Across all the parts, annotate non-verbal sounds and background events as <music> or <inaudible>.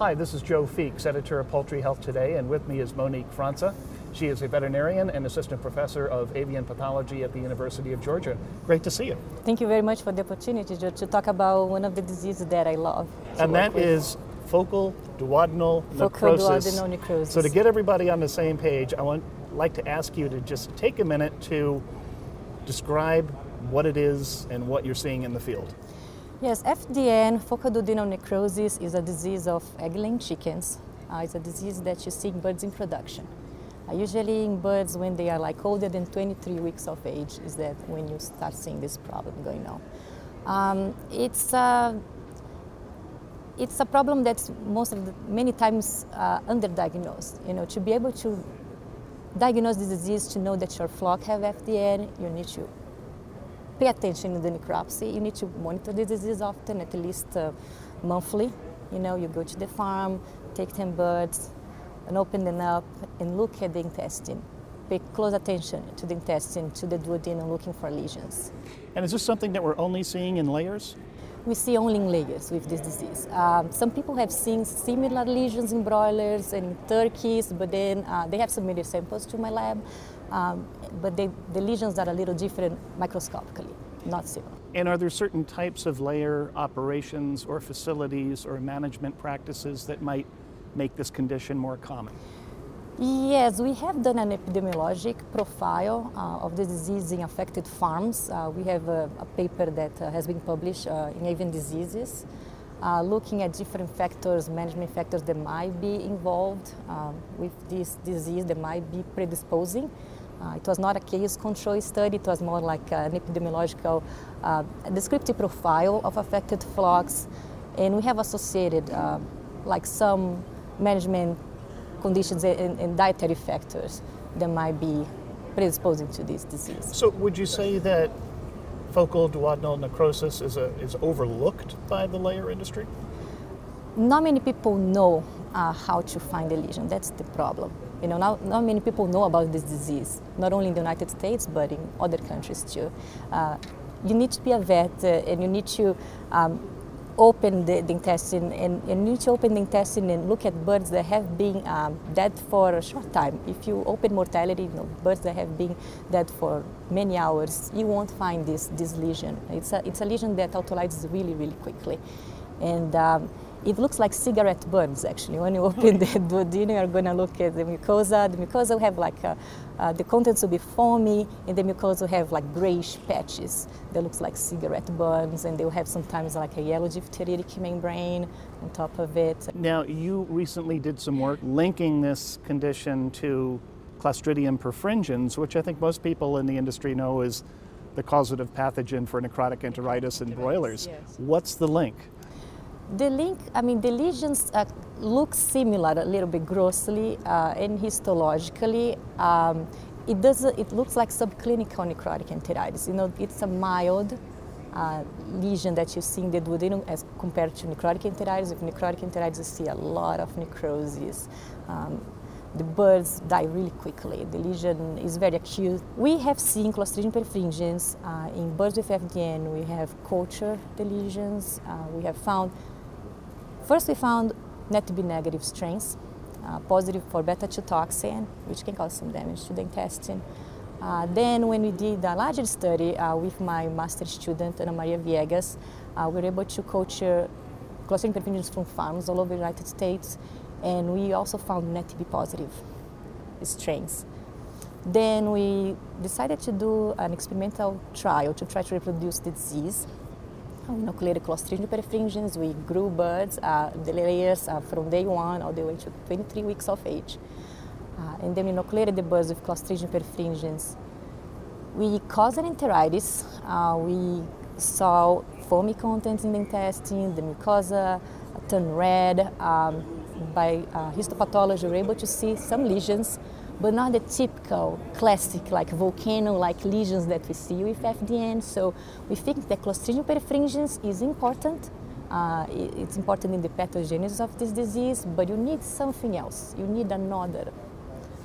Hi, this is Joe Feeks, editor of Poultry Health Today, and with me is Monique França. She is a veterinarian and assistant professor of avian pathology at the University of Georgia. Great to see you. Thank you very much for the opportunity Joe, to talk about one of the diseases that I love. And that with. is focal duodenal focal necrosis. Duodenal necrosis. So to get everybody on the same page, I would like to ask you to just take a minute to describe what it is and what you're seeing in the field. Yes, FDN, focal duodenal necrosis, is a disease of egg-laying chickens. Uh, it's a disease that you see in birds in production. Uh, usually in birds when they are like older than 23 weeks of age is that when you start seeing this problem going on. Um, it's, uh, it's a problem that's most of the, many times uh, underdiagnosed. You know, to be able to diagnose the disease, to know that your flock have FDN, you need to pay attention in the necropsy. You need to monitor the disease often, at least uh, monthly. You know, you go to the farm, take 10 birds, and open them up and look at the intestine. Pay close attention to the intestine, to the duodenum, looking for lesions. And is this something that we're only seeing in layers? We see only in layers with this disease. Um, some people have seen similar lesions in broilers and in turkeys, but then uh, they have submitted samples to my lab um, but they, the lesions are a little different microscopically, not similar. And are there certain types of layer operations or facilities or management practices that might make this condition more common? Yes, we have done an epidemiologic profile uh, of the disease in affected farms. Uh, we have a, a paper that uh, has been published uh, in avian diseases, uh, looking at different factors, management factors that might be involved um, with this disease that might be predisposing. Uh, it was not a case control study, it was more like an epidemiological uh, descriptive profile of affected flocks. And we have associated uh, like some management conditions and, and, dietary factors that might be predisposing to this disease. So would you say that focal duodenal necrosis is, a, is overlooked by the layer industry? Not many people know uh, how to find the lesion. That's the problem. You know, not, not many people know about this disease, not only in the United States, but in other countries too. Uh, you need to be a vet uh, and you need to um, open the, the, intestine and, and you open the intestine and look at birds that have been um, dead for a short time. If you open mortality, you know, birds that have been dead for many hours, you won't find this, this lesion. It's a, it's a lesion that autolyzes really, really quickly. And um, it looks like cigarette burns actually. When you <laughs> open the duodenum, you're going to look at the mucosa. The mucosa will have like, a, uh, the contents will be foamy, and the mucosa will have like grayish patches that looks like cigarette burns, and they will have sometimes like a yellow diphtheritic membrane on top of it. Now, you recently did some work linking this condition to Clostridium perfringens, which I think most people in the industry know is the causative pathogen for necrotic enteritis in broilers. Yes. What's the link? The link, I mean, the lesions uh, look similar a little bit grossly uh, and histologically. Um, it does. It looks like subclinical necrotic enteritis. You know, it's a mild uh, lesion that you see in the duodenum as compared to necrotic enteritis. With necrotic enteritis, you see a lot of necrosis. Um, the birds die really quickly. The lesion is very acute. We have seen Clostridium perfringens uh, in birds with FDN. We have cultured the lesions. Uh, we have found First, we found net to be negative strains, uh, positive for beta-2 toxin, which can cause some damage to the intestine. Uh, then when we did a larger study uh, with my master student, Ana Maria Viegas, uh, we were able to culture Clostridium perfringens from farms all over the United States, and we also found net to be positive strains. Then we decided to do an experimental trial to try to reproduce the disease inoculated Clostridium perfringens. We grew birds, uh, the layers uh, from day one all the way to 23 weeks of age. Uh, and then we inoculated the birds with Clostridium perfringens. We caused an enteritis. Uh, we saw foamy contents in the intestine, the mucosa turned red. Um, by uh, histopathology, we were able to see some lesions but not the typical classic like volcano-like lesions that we see with FDN. So we think that Clostridium perfringens is important. Uh, it's important in the pathogenesis of this disease, but you need something else. You need another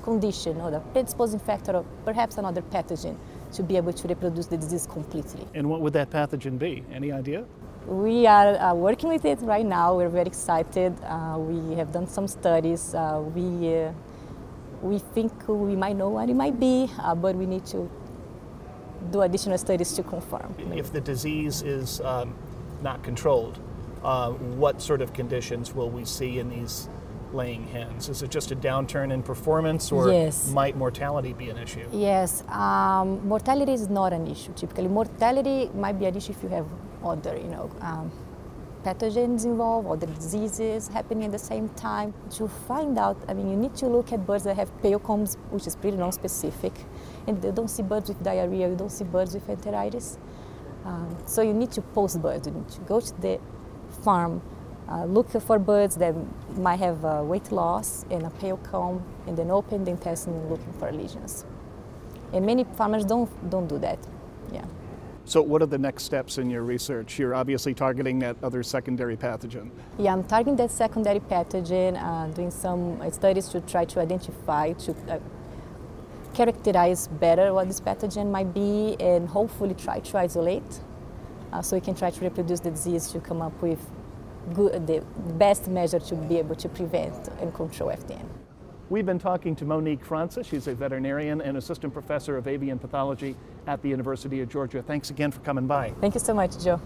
condition or a predisposing factor or perhaps another pathogen to be able to reproduce the disease completely. And what would that pathogen be? Any idea? We are uh, working with it right now. We're very excited. Uh, we have done some studies. Uh, we uh, we think we might know what it might be, uh, but we need to do additional studies to confirm. If the disease is um, not controlled, uh, what sort of conditions will we see in these laying hens? Is it just a downturn in performance, or Yes. might mortality be an issue? Yes, um, mortality is not an issue. Typically, mortality might be an issue if you have other, you know, um, pathogens involved, other diseases happening at the same time. To find out, I mean, you need to look at birds that have pale combs, which is pretty non-specific, and you don't see birds with diarrhea. You don't see birds with enteritis. Um, so you need to post birds. You need to go to the farm, uh, look for birds that might have uh, weight loss and a pale comb, and then open the intestine looking for lesions. And many farmers don't don't do that. Yeah. So, what are the next steps in your research? You're obviously targeting that other secondary pathogen. Yeah, I'm targeting that secondary pathogen, uh, doing some studies to try to identify, to uh, characterize better what this pathogen might be, and hopefully try to isolate, uh, so we can try to reproduce the disease to come up with good, the best measure to be able to prevent and control FDN. We've been talking to Monique França. She's a veterinarian and assistant professor of avian pathology at the University of Georgia. Thanks again for coming by. Thank you so much, Joe.